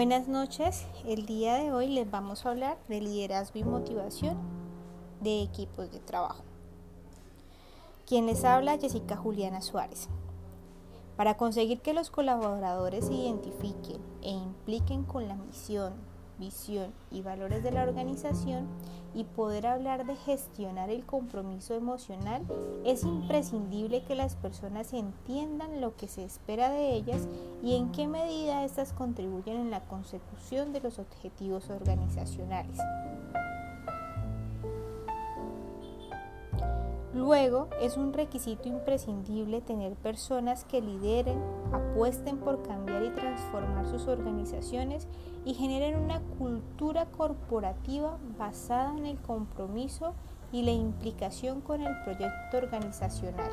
Buenas noches, el día de hoy les vamos a hablar de liderazgo y motivación de equipos de trabajo. Quien les habla, Jessica Juliana Suárez. Para conseguir que los colaboradores se identifiquen e impliquen con la misión, visión y valores de la organización y poder hablar de gestionar el compromiso emocional, es imprescindible que las personas entiendan lo que se espera de ellas y en qué medida éstas contribuyen en la consecución de los objetivos organizacionales. Luego, es un requisito imprescindible tener personas que lideren, apuesten por cambiar y transformar sus organizaciones y generen una cultura corporativa basada en el compromiso y la implicación con el proyecto organizacional.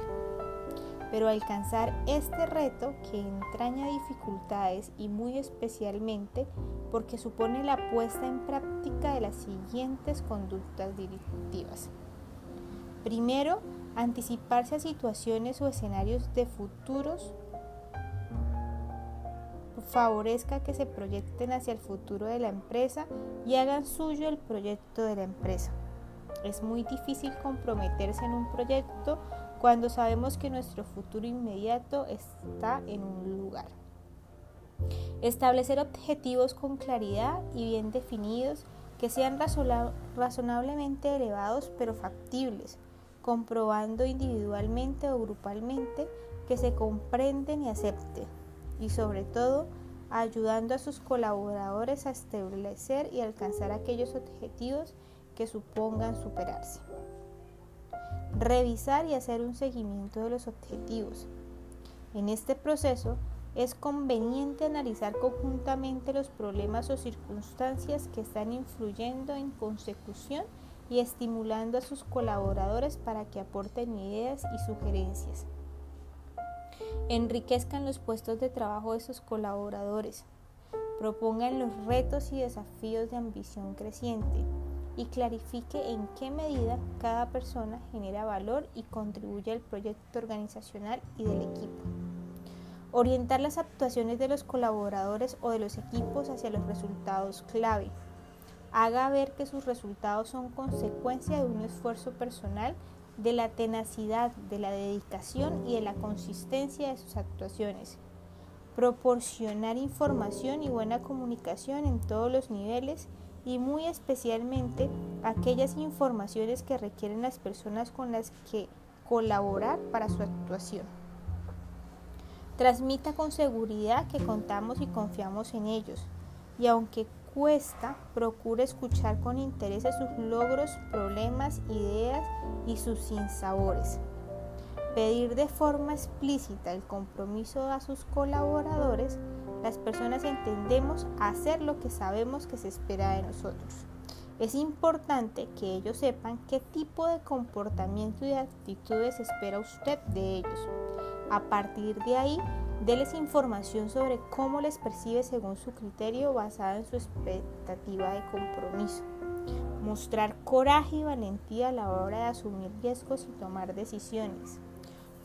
Pero alcanzar este reto que entraña dificultades y muy especialmente porque supone la puesta en práctica de las siguientes conductas directivas. Primero, anticiparse a situaciones o escenarios de futuros favorezca que se proyecten hacia el futuro de la empresa y hagan suyo el proyecto de la empresa. Es muy difícil comprometerse en un proyecto cuando sabemos que nuestro futuro inmediato está en un lugar. Establecer objetivos con claridad y bien definidos que sean razonablemente elevados pero factibles comprobando individualmente o grupalmente que se comprenden y acepten y sobre todo ayudando a sus colaboradores a establecer y alcanzar aquellos objetivos que supongan superarse. Revisar y hacer un seguimiento de los objetivos. En este proceso es conveniente analizar conjuntamente los problemas o circunstancias que están influyendo en consecución y estimulando a sus colaboradores para que aporten ideas y sugerencias. Enriquezcan los puestos de trabajo de sus colaboradores. Propongan los retos y desafíos de ambición creciente y clarifique en qué medida cada persona genera valor y contribuye al proyecto organizacional y del equipo. Orientar las actuaciones de los colaboradores o de los equipos hacia los resultados clave haga ver que sus resultados son consecuencia de un esfuerzo personal, de la tenacidad, de la dedicación y de la consistencia de sus actuaciones. Proporcionar información y buena comunicación en todos los niveles y muy especialmente aquellas informaciones que requieren las personas con las que colaborar para su actuación. Transmita con seguridad que contamos y confiamos en ellos y aunque cuesta, procura escuchar con interés sus logros, problemas, ideas y sus sinsabores. Pedir de forma explícita el compromiso a sus colaboradores, las personas entendemos hacer lo que sabemos que se espera de nosotros. Es importante que ellos sepan qué tipo de comportamiento y actitudes espera usted de ellos. A partir de ahí, Deles información sobre cómo les percibe según su criterio basada en su expectativa de compromiso. Mostrar coraje y valentía a la hora de asumir riesgos y tomar decisiones.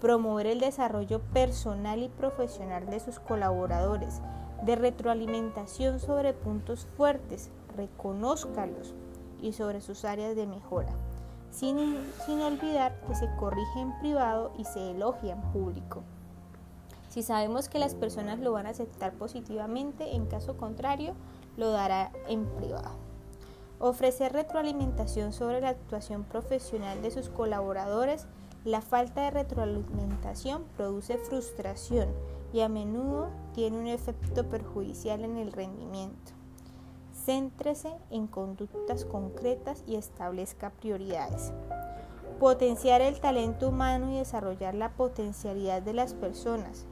Promover el desarrollo personal y profesional de sus colaboradores. De retroalimentación sobre puntos fuertes. Reconózcalos y sobre sus áreas de mejora. Sin, sin olvidar que se corrige en privado y se elogia en público. Si sabemos que las personas lo van a aceptar positivamente, en caso contrario, lo dará en privado. Ofrecer retroalimentación sobre la actuación profesional de sus colaboradores. La falta de retroalimentación produce frustración y a menudo tiene un efecto perjudicial en el rendimiento. Céntrese en conductas concretas y establezca prioridades. Potenciar el talento humano y desarrollar la potencialidad de las personas.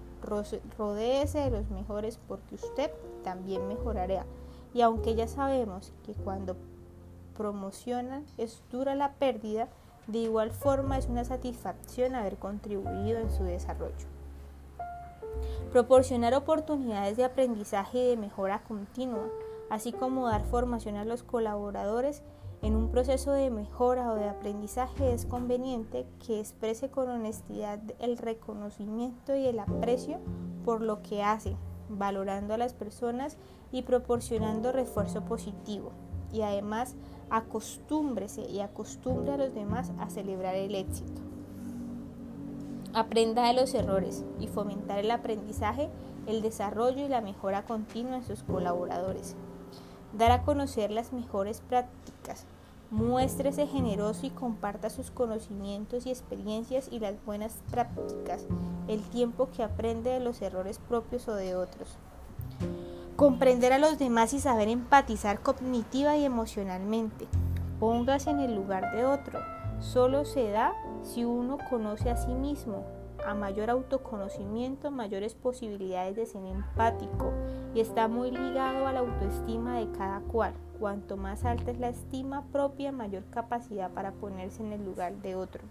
Rodéese de los mejores porque usted también mejorará. Y aunque ya sabemos que cuando promocionan es dura la pérdida, de igual forma es una satisfacción haber contribuido en su desarrollo. Proporcionar oportunidades de aprendizaje y de mejora continua, así como dar formación a los colaboradores en un proceso de mejora o de aprendizaje es conveniente que exprese con honestidad el reconocimiento y el aprecio por lo que hace, valorando a las personas y proporcionando refuerzo positivo. Y además acostúmbrese y acostumbre a los demás a celebrar el éxito. Aprenda de los errores y fomentar el aprendizaje, el desarrollo y la mejora continua en sus colaboradores. Dar a conocer las mejores prácticas. Muéstrese generoso y comparta sus conocimientos y experiencias y las buenas prácticas, el tiempo que aprende de los errores propios o de otros. Comprender a los demás y saber empatizar cognitiva y emocionalmente. Póngase en el lugar de otro. Solo se da si uno conoce a sí mismo. A mayor autoconocimiento, mayores posibilidades de ser empático y está muy ligado a la autoestima de cada cual. Cuanto más alta es la estima propia, mayor capacidad para ponerse en el lugar de otro.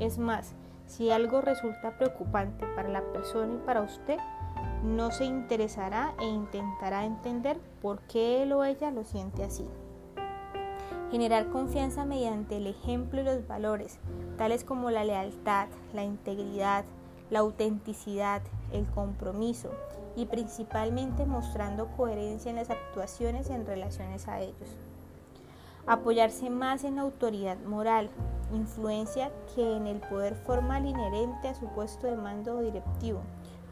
Es más, si algo resulta preocupante para la persona y para usted, no se interesará e intentará entender por qué él o ella lo siente así. Generar confianza mediante el ejemplo y los valores, tales como la lealtad, la integridad, la autenticidad, el compromiso y principalmente mostrando coherencia en las actuaciones en relaciones a ellos. Apoyarse más en autoridad moral, influencia que en el poder formal inherente a su puesto de mando directivo.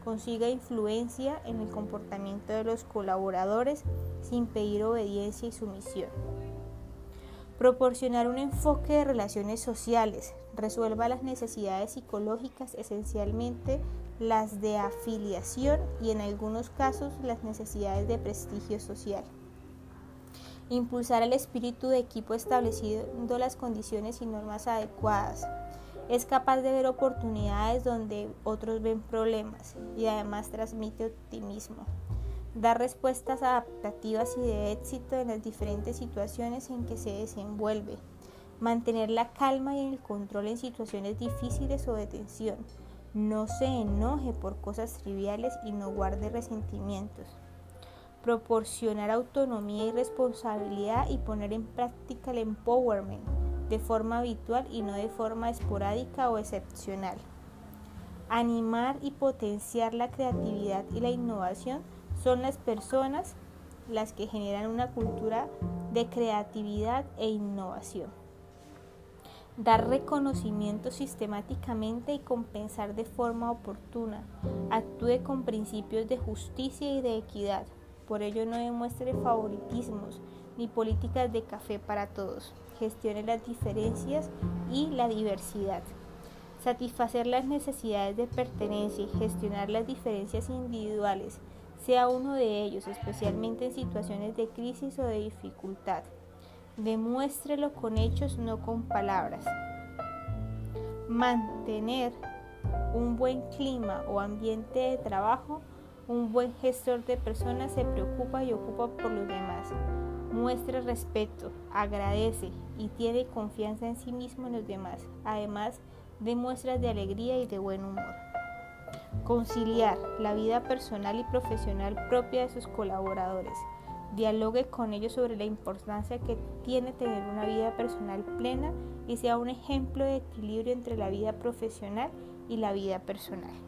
Consiga influencia en el comportamiento de los colaboradores sin pedir obediencia y sumisión. Proporcionar un enfoque de relaciones sociales. Resuelva las necesidades psicológicas, esencialmente las de afiliación y en algunos casos las necesidades de prestigio social. Impulsar el espíritu de equipo estableciendo las condiciones y normas adecuadas. Es capaz de ver oportunidades donde otros ven problemas y además transmite optimismo dar respuestas adaptativas y de éxito en las diferentes situaciones en que se desenvuelve, mantener la calma y el control en situaciones difíciles o de tensión, no se enoje por cosas triviales y no guarde resentimientos, proporcionar autonomía y responsabilidad y poner en práctica el empowerment de forma habitual y no de forma esporádica o excepcional. Animar y potenciar la creatividad y la innovación son las personas las que generan una cultura de creatividad e innovación. Dar reconocimiento sistemáticamente y compensar de forma oportuna. Actúe con principios de justicia y de equidad. Por ello no demuestre favoritismos ni políticas de café para todos. Gestione las diferencias y la diversidad. Satisfacer las necesidades de pertenencia y gestionar las diferencias individuales sea uno de ellos, especialmente en situaciones de crisis o de dificultad. Demuéstrelo con hechos, no con palabras. Mantener un buen clima o ambiente de trabajo, un buen gestor de personas se preocupa y ocupa por los demás. Muestra respeto, agradece y tiene confianza en sí mismo en los demás. Además, demuestra de alegría y de buen humor. Conciliar la vida personal y profesional propia de sus colaboradores. Dialogue con ellos sobre la importancia que tiene tener una vida personal plena y sea un ejemplo de equilibrio entre la vida profesional y la vida personal.